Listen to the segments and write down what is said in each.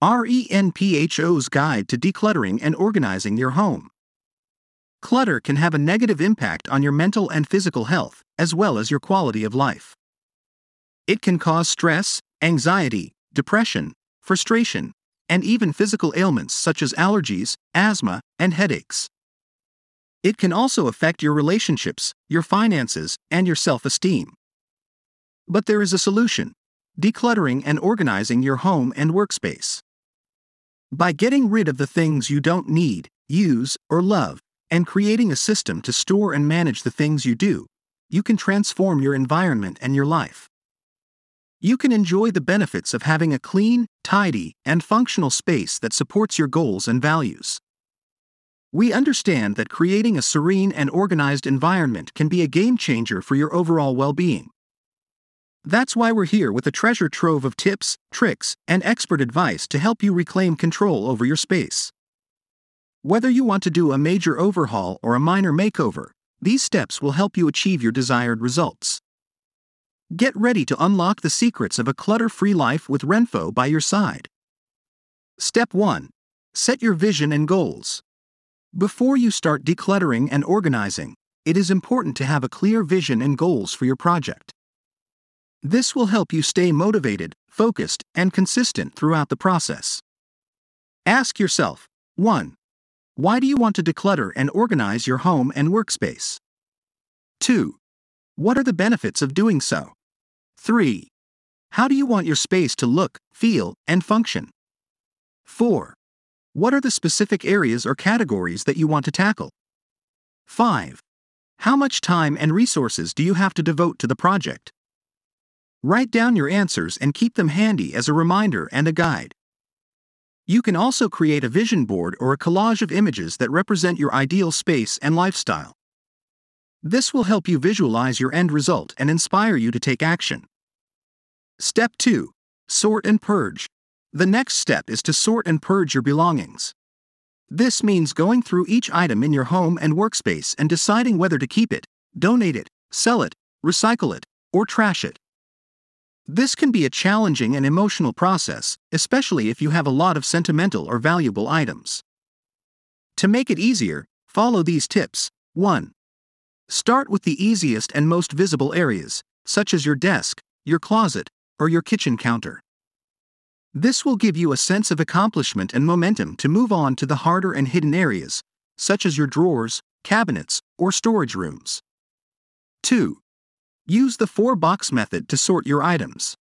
RENPHO's Guide to Decluttering and Organizing Your Home. Clutter can have a negative impact on your mental and physical health, as well as your quality of life. It can cause stress, anxiety, depression, frustration, and even physical ailments such as allergies, asthma, and headaches. It can also affect your relationships, your finances, and your self esteem. But there is a solution decluttering and organizing your home and workspace. By getting rid of the things you don't need, use, or love, and creating a system to store and manage the things you do, you can transform your environment and your life. You can enjoy the benefits of having a clean, tidy, and functional space that supports your goals and values. We understand that creating a serene and organized environment can be a game changer for your overall well being. That's why we're here with a treasure trove of tips, tricks, and expert advice to help you reclaim control over your space. Whether you want to do a major overhaul or a minor makeover, these steps will help you achieve your desired results. Get ready to unlock the secrets of a clutter free life with RENPHO by your side. Step 1 Set your vision and goals. Before you start decluttering and organizing, it is important to have a clear vision and goals for your project. This will help you stay motivated, focused, and consistent throughout the process. Ask yourself 1. Why do you want to declutter and organize your home and workspace? 2. What are the benefits of doing so? 3. How do you want your space to look, feel, and function? 4. What are the specific areas or categories that you want to tackle? 5. How much time and resources do you have to devote to the project? Write down your answers and keep them handy as a reminder and a guide. You can also create a vision board or a collage of images that represent your ideal space and lifestyle. This will help you visualize your end result and inspire you to take action. Step 2 Sort and Purge. The next step is to sort and purge your belongings. This means going through each item in your home and workspace and deciding whether to keep it, donate it, sell it, recycle it, or trash it. This can be a challenging and emotional process, especially if you have a lot of sentimental or valuable items. To make it easier, follow these tips. 1. Start with the easiest and most visible areas, such as your desk, your closet, or your kitchen counter. This will give you a sense of accomplishment and momentum to move on to the harder and hidden areas, such as your drawers, cabinets, or storage rooms. 2. Use the four box method to sort your items.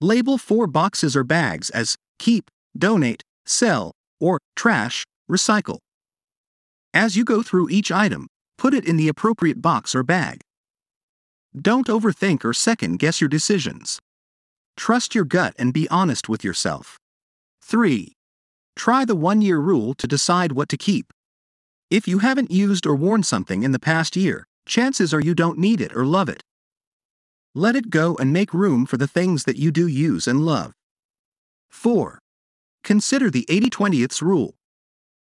Label four boxes or bags as keep, donate, sell, or trash, recycle. As you go through each item, put it in the appropriate box or bag. Don't overthink or second guess your decisions. Trust your gut and be honest with yourself. 3. Try the one year rule to decide what to keep. If you haven't used or worn something in the past year, chances are you don't need it or love it. Let it go and make room for the things that you do use and love. 4. Consider the 80 20ths rule.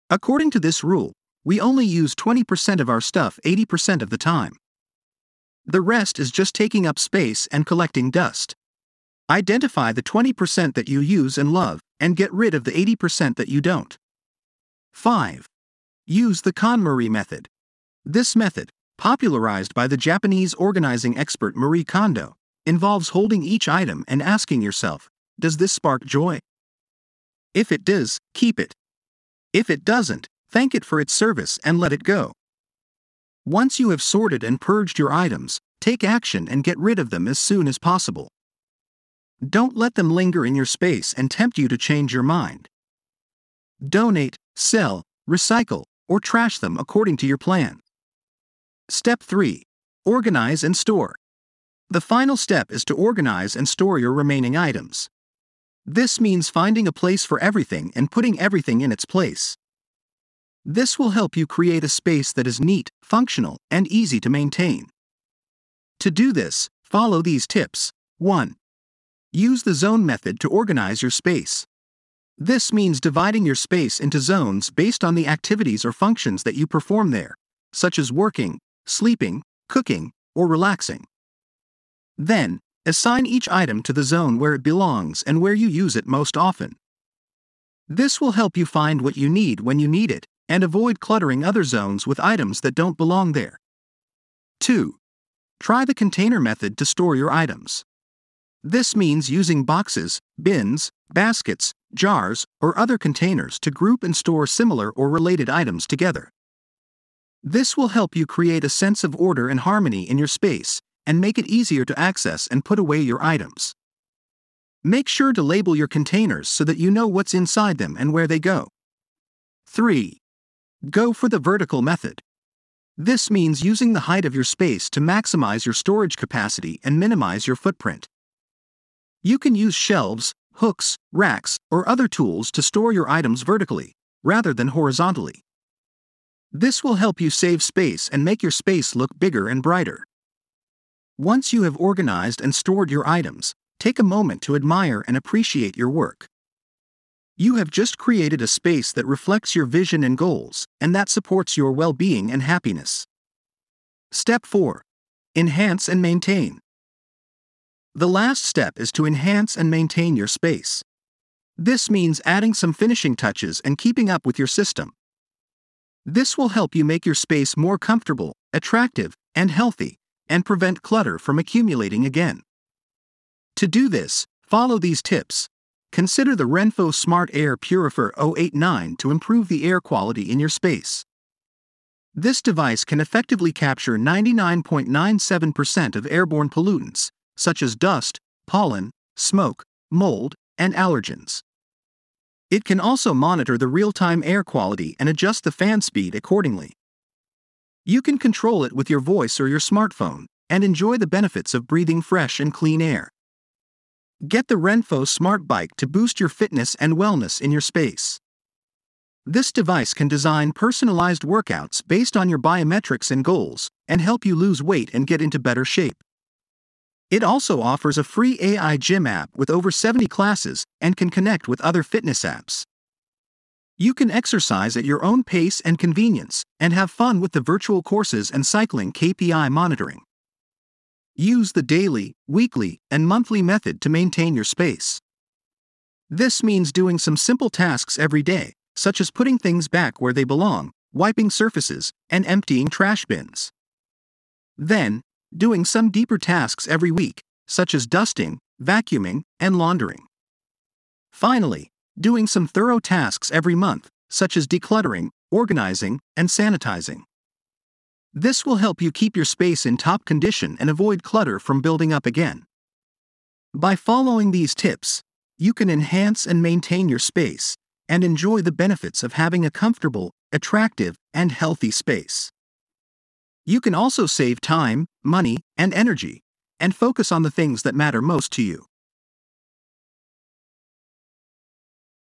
According to this rule, we only use 20% of our stuff 80% of the time. The rest is just taking up space and collecting dust. Identify the 20% that you use and love, and get rid of the 80% that you don't. 5. Use the KonMari method. This method, popularized by the Japanese organizing expert Marie Kondo, involves holding each item and asking yourself, Does this spark joy? If it does, keep it. If it doesn't, thank it for its service and let it go. Once you have sorted and purged your items, take action and get rid of them as soon as possible. Don't let them linger in your space and tempt you to change your mind. Donate, sell, recycle, or trash them according to your plan. Step 3 Organize and store. The final step is to organize and store your remaining items. This means finding a place for everything and putting everything in its place. This will help you create a space that is neat, functional, and easy to maintain. To do this, follow these tips. 1. Use the zone method to organize your space. This means dividing your space into zones based on the activities or functions that you perform there, such as working, sleeping, cooking, or relaxing. Then, assign each item to the zone where it belongs and where you use it most often. This will help you find what you need when you need it and avoid cluttering other zones with items that don't belong there. 2. Try the container method to store your items. This means using boxes, bins, baskets, jars, or other containers to group and store similar or related items together. This will help you create a sense of order and harmony in your space and make it easier to access and put away your items. Make sure to label your containers so that you know what's inside them and where they go. 3. Go for the vertical method. This means using the height of your space to maximize your storage capacity and minimize your footprint. You can use shelves, hooks, racks, or other tools to store your items vertically, rather than horizontally. This will help you save space and make your space look bigger and brighter. Once you have organized and stored your items, take a moment to admire and appreciate your work. You have just created a space that reflects your vision and goals, and that supports your well being and happiness. Step 4 Enhance and maintain. The last step is to enhance and maintain your space. This means adding some finishing touches and keeping up with your system. This will help you make your space more comfortable, attractive, and healthy, and prevent clutter from accumulating again. To do this, follow these tips. Consider the RENPHO Smart Air Purifier 089 to improve the air quality in your space. This device can effectively capture 99.97% of airborne pollutants, such as dust, pollen, smoke, mold, and allergens. It can also monitor the real time air quality and adjust the fan speed accordingly. You can control it with your voice or your smartphone and enjoy the benefits of breathing fresh and clean air. Get the RENPHO Smart Bike to boost your fitness and wellness in your space. This device can design personalized workouts based on your biometrics and goals and help you lose weight and get into better shape. It also offers a free AI gym app with over 70 classes and can connect with other fitness apps. You can exercise at your own pace and convenience and have fun with the virtual courses and cycling KPI monitoring. Use the daily, weekly, and monthly method to maintain your space. This means doing some simple tasks every day, such as putting things back where they belong, wiping surfaces, and emptying trash bins. Then, doing some deeper tasks every week, such as dusting, vacuuming, and laundering. Finally, doing some thorough tasks every month, such as decluttering, organizing, and sanitizing. This will help you keep your space in top condition and avoid clutter from building up again. By following these tips, you can enhance and maintain your space and enjoy the benefits of having a comfortable, attractive, and healthy space. You can also save time, money, and energy, and focus on the things that matter most to you.